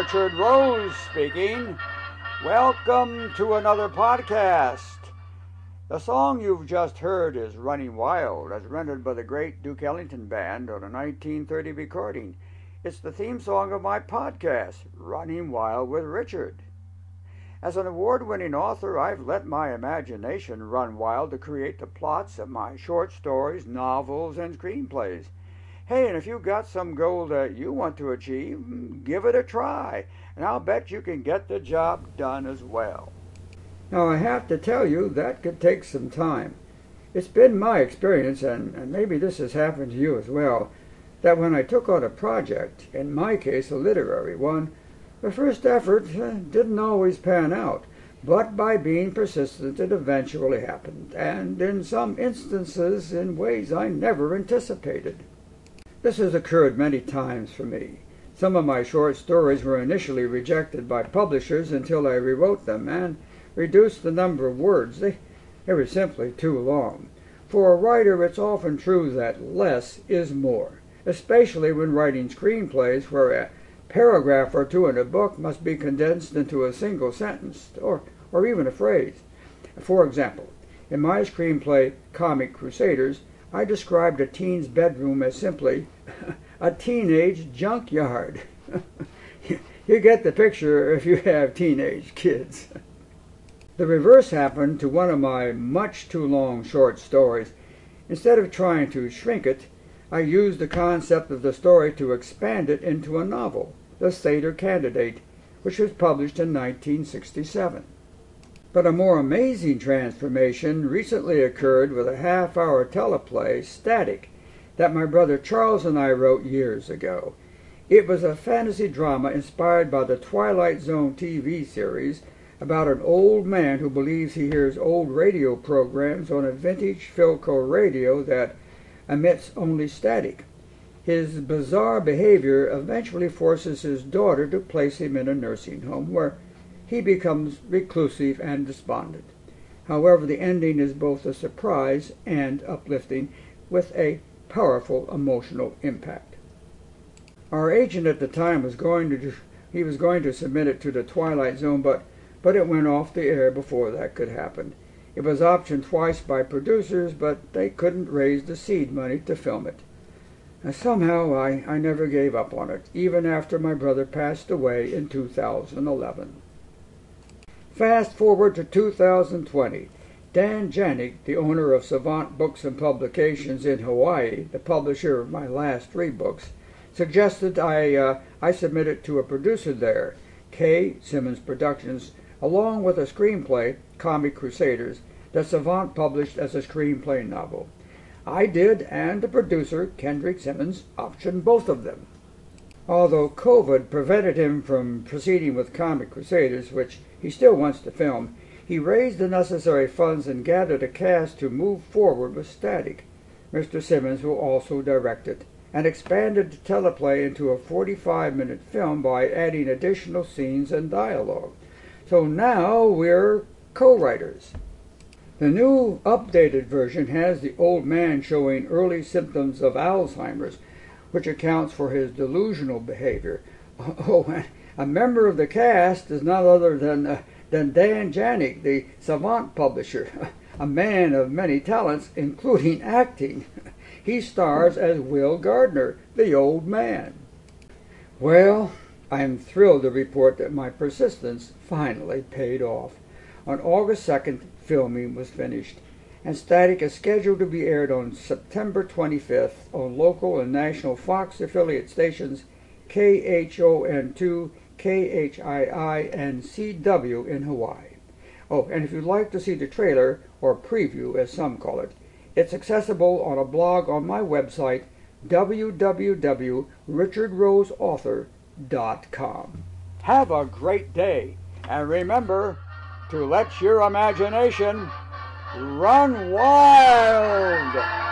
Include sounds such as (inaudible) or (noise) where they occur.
Richard Rose speaking. Welcome to another podcast. The song you've just heard is Running Wild, as rendered by the great Duke Ellington Band on a 1930 recording. It's the theme song of my podcast, Running Wild with Richard. As an award winning author, I've let my imagination run wild to create the plots of my short stories, novels, and screenplays. Hey, and if you've got some goal that you want to achieve, give it a try, and I'll bet you can get the job done as well. Now, I have to tell you, that could take some time. It's been my experience, and, and maybe this has happened to you as well, that when I took on a project, in my case a literary one, the first effort uh, didn't always pan out, but by being persistent it eventually happened, and in some instances in ways I never anticipated. This has occurred many times for me. Some of my short stories were initially rejected by publishers until I rewrote them and reduced the number of words. They, they were simply too long. For a writer, it's often true that less is more, especially when writing screenplays where a paragraph or two in a book must be condensed into a single sentence or, or even a phrase. For example, in my screenplay Comic Crusaders, I described a teen's bedroom as simply (laughs) a teenage junkyard. (laughs) you get the picture if you have teenage kids. (laughs) The reverse happened to one of my much too long short stories. Instead of trying to shrink it, I used the concept of the story to expand it into a novel, The Satyr Candidate, which was published in 1967. But a more amazing transformation recently occurred with a half hour teleplay, Static, that my brother Charles and I wrote years ago. It was a fantasy drama inspired by the Twilight Zone TV series about an old man who believes he hears old radio programs on a vintage Philco radio that emits only static. His bizarre behavior eventually forces his daughter to place him in a nursing home where he becomes reclusive and despondent. However, the ending is both a surprise and uplifting, with a powerful emotional impact. Our agent at the time was going to he was going to submit it to the Twilight Zone, but but it went off the air before that could happen. It was optioned twice by producers, but they couldn't raise the seed money to film it. And somehow I, I never gave up on it, even after my brother passed away in 2011. Fast forward to 2020. Dan Janik, the owner of Savant Books and Publications in Hawaii, the publisher of my last three books, suggested I, uh, I submit it to a producer there, K. Simmons Productions, along with a screenplay, Comic Crusaders, that Savant published as a screenplay novel. I did, and the producer, Kendrick Simmons, optioned both of them. Although COVID prevented him from proceeding with Comic Crusaders, which he still wants to film. He raised the necessary funds and gathered a cast to move forward with Static. Mr. Simmons will also direct it, and expanded the teleplay into a 45 minute film by adding additional scenes and dialogue. So now we're co writers. The new updated version has the old man showing early symptoms of Alzheimer's, which accounts for his delusional behavior. (laughs) Oh, a member of the cast is none other than, uh, than Dan Janik, the Savant publisher, (laughs) a man of many talents, including (laughs) acting. He stars as Will Gardner, the old man. Well, I am thrilled to report that my persistence finally paid off. On August 2nd, filming was finished, and Static is scheduled to be aired on September 25th on local and national Fox affiliate stations KHON2 KHII, and CW in Hawaii. Oh, and if you'd like to see the trailer, or preview as some call it, it's accessible on a blog on my website, www.richardroseauthor.com. Have a great day, and remember to let your imagination run wild!